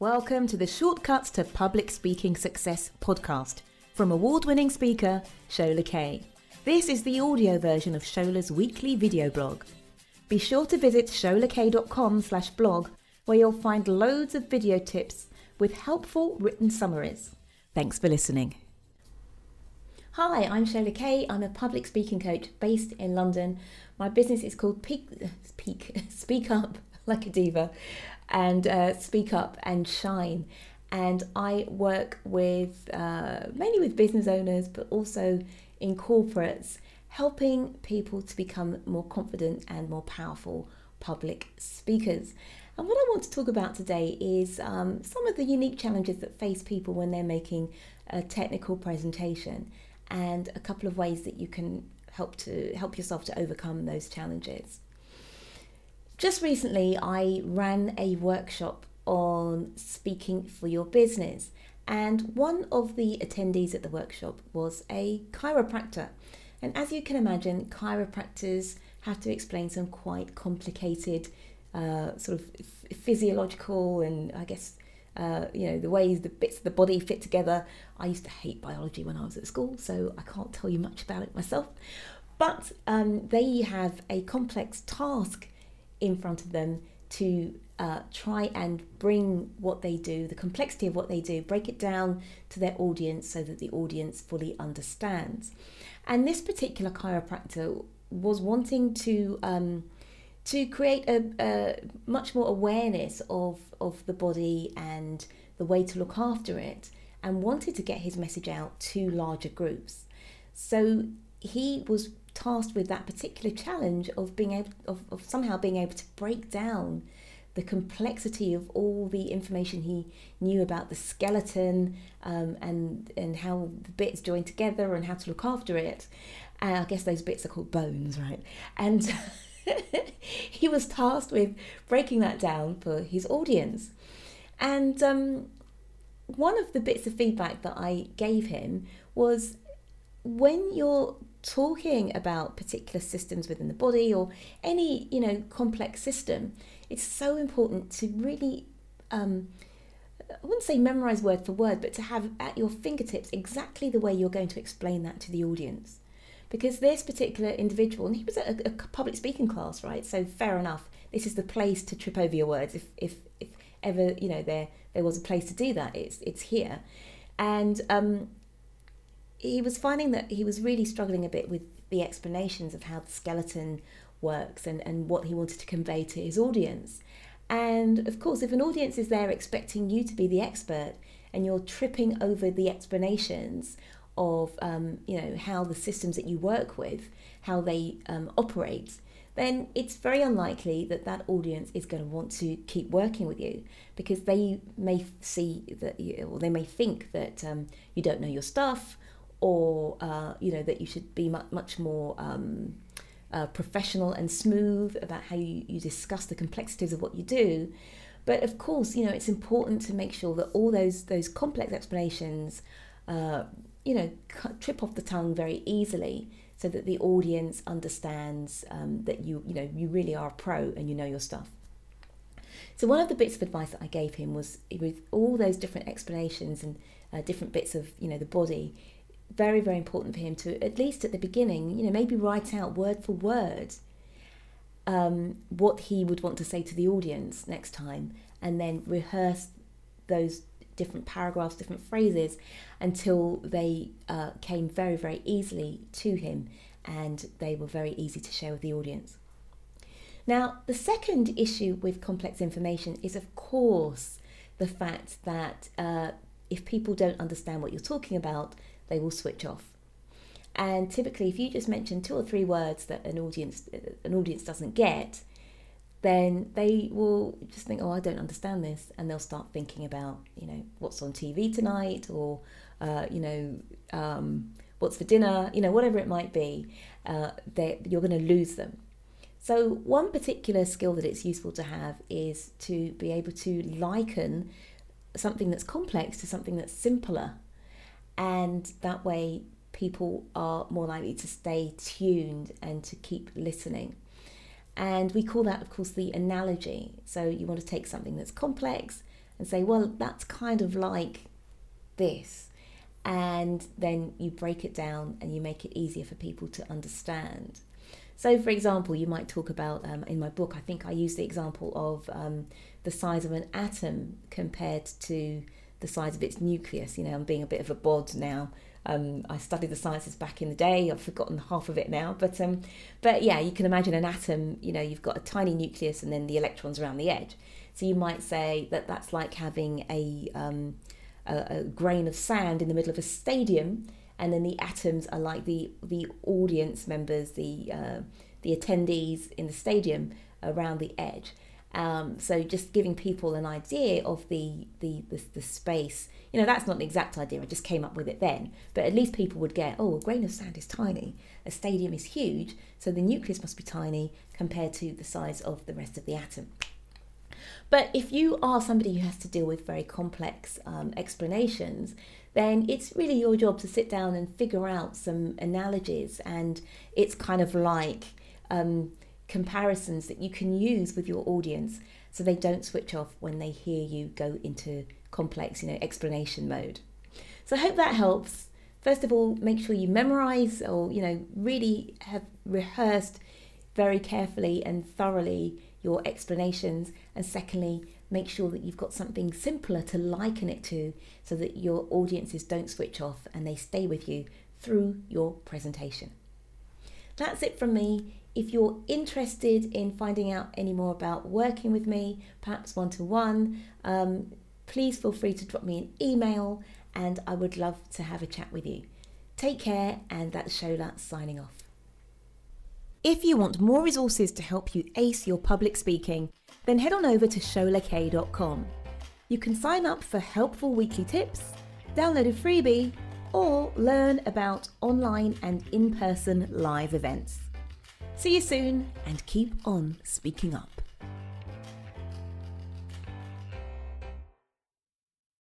Welcome to the Shortcuts to Public Speaking Success podcast from award winning speaker Shola Kaye. This is the audio version of Shola's weekly video blog. Be sure to visit sholakaye.com slash blog where you'll find loads of video tips with helpful written summaries. Thanks for listening. Hi, I'm Shola Kaye. I'm a public speaking coach based in London. My business is called Peak, Peak Speak Up Like a Diva and uh, Speak Up and Shine. And I work with uh, mainly with business owners, but also in corporates, helping people to become more confident and more powerful public speakers. And what I want to talk about today is um, some of the unique challenges that face people when they're making a technical presentation, and a couple of ways that you can help to help yourself to overcome those challenges. Just recently, I ran a workshop on speaking for your business, and one of the attendees at the workshop was a chiropractor. And as you can imagine, chiropractors have to explain some quite complicated, uh, sort of physiological and I guess uh, you know the ways the bits of the body fit together. I used to hate biology when I was at school, so I can't tell you much about it myself. But um, they have a complex task in front of them to uh, try and bring what they do, the complexity of what they do, break it down to their audience so that the audience fully understands. And this particular chiropractor was wanting to um, to create a, a, much more awareness of of the body and the way to look after it, and wanted to get his message out to larger groups. So he was tasked with that particular challenge of being able of, of somehow being able to break down the complexity of all the information he knew about the skeleton um, and and how the bits join together and how to look after it. And I guess those bits are called bones, right? And he was tasked with breaking that down for his audience. And um, one of the bits of feedback that I gave him was when you're talking about particular systems within the body or any you know complex system it's so important to really um, I wouldn't say memorize word for word, but to have at your fingertips exactly the way you're going to explain that to the audience. Because this particular individual, and he was at a, a public speaking class, right? So fair enough. This is the place to trip over your words. If if, if ever you know there there was a place to do that, it's it's here. And um, he was finding that he was really struggling a bit with the explanations of how the skeleton works and, and what he wanted to convey to his audience. And of course, if an audience is there expecting you to be the expert and you're tripping over the explanations of um, you know how the systems that you work with, how they um, operate, then it's very unlikely that that audience is going to want to keep working with you because they may see that you, or they may think that um, you don't know your stuff or uh, you know that you should be much, much more um, uh, professional and smooth about how you, you discuss the complexities of what you do. But of course, you know it's important to make sure that all those those complex explanations, uh, you know, trip off the tongue very easily, so that the audience understands um, that you you know you really are a pro and you know your stuff. So one of the bits of advice that I gave him was with all those different explanations and uh, different bits of you know the body very, very important for him to, at least at the beginning, you know, maybe write out word for word um, what he would want to say to the audience next time and then rehearse those different paragraphs, different phrases until they uh, came very, very easily to him and they were very easy to share with the audience. Now, the second issue with complex information is, of course, the fact that uh, if people don't understand what you're talking about, they will switch off. And typically, if you just mention two or three words that an audience an audience doesn't get, then they will just think, "Oh, I don't understand this," and they'll start thinking about, you know, what's on TV tonight, or uh, you know, um, what's for dinner, you know, whatever it might be. Uh, you're going to lose them. So, one particular skill that it's useful to have is to be able to liken something that's complex to something that's simpler and that way people are more likely to stay tuned and to keep listening. And we call that, of course, the analogy. So you want to take something that's complex and say, well, that's kind of like this. And then you break it down and you make it easier for people to understand. So, for example, you might talk about um, in my book, I think I use the example of um, the size of an atom compared to the size of its nucleus. You know, I'm being a bit of a bod now. Um, I studied the sciences back in the day. I've forgotten half of it now, but um, but yeah, you can imagine an atom. You know, you've got a tiny nucleus and then the electrons around the edge. So you might say that that's like having a, um, a, a grain of sand in the middle of a stadium, and then the atoms are like the the audience members, the uh, the attendees in the stadium around the edge. Um, so just giving people an idea of the, the, the the space. You know, that's not an exact idea. I just came up with it then, but at least people would get, oh, a grain of sand is tiny, a stadium is huge, so the nucleus must be tiny compared to the size of the rest of the atom. But if you are somebody who has to deal with very complex um, explanations, then it's really your job to sit down and figure out some analogies. And it's kind of like um, comparisons that you can use with your audience so they don't switch off when they hear you go into complex, you know, explanation mode. So I hope that helps. First of all, make sure you memorize or, you know, really have rehearsed very carefully and thoroughly your explanations. And secondly, make sure that you've got something simpler to liken it to so that your audiences don't switch off and they stay with you through your presentation. That's it from me. If you're interested in finding out any more about working with me, perhaps one to one, please feel free to drop me an email and I would love to have a chat with you. Take care, and that's Shola signing off. If you want more resources to help you ace your public speaking, then head on over to sholakaye.com. You can sign up for helpful weekly tips, download a freebie, or learn about online and in person live events. See you soon and keep on speaking up.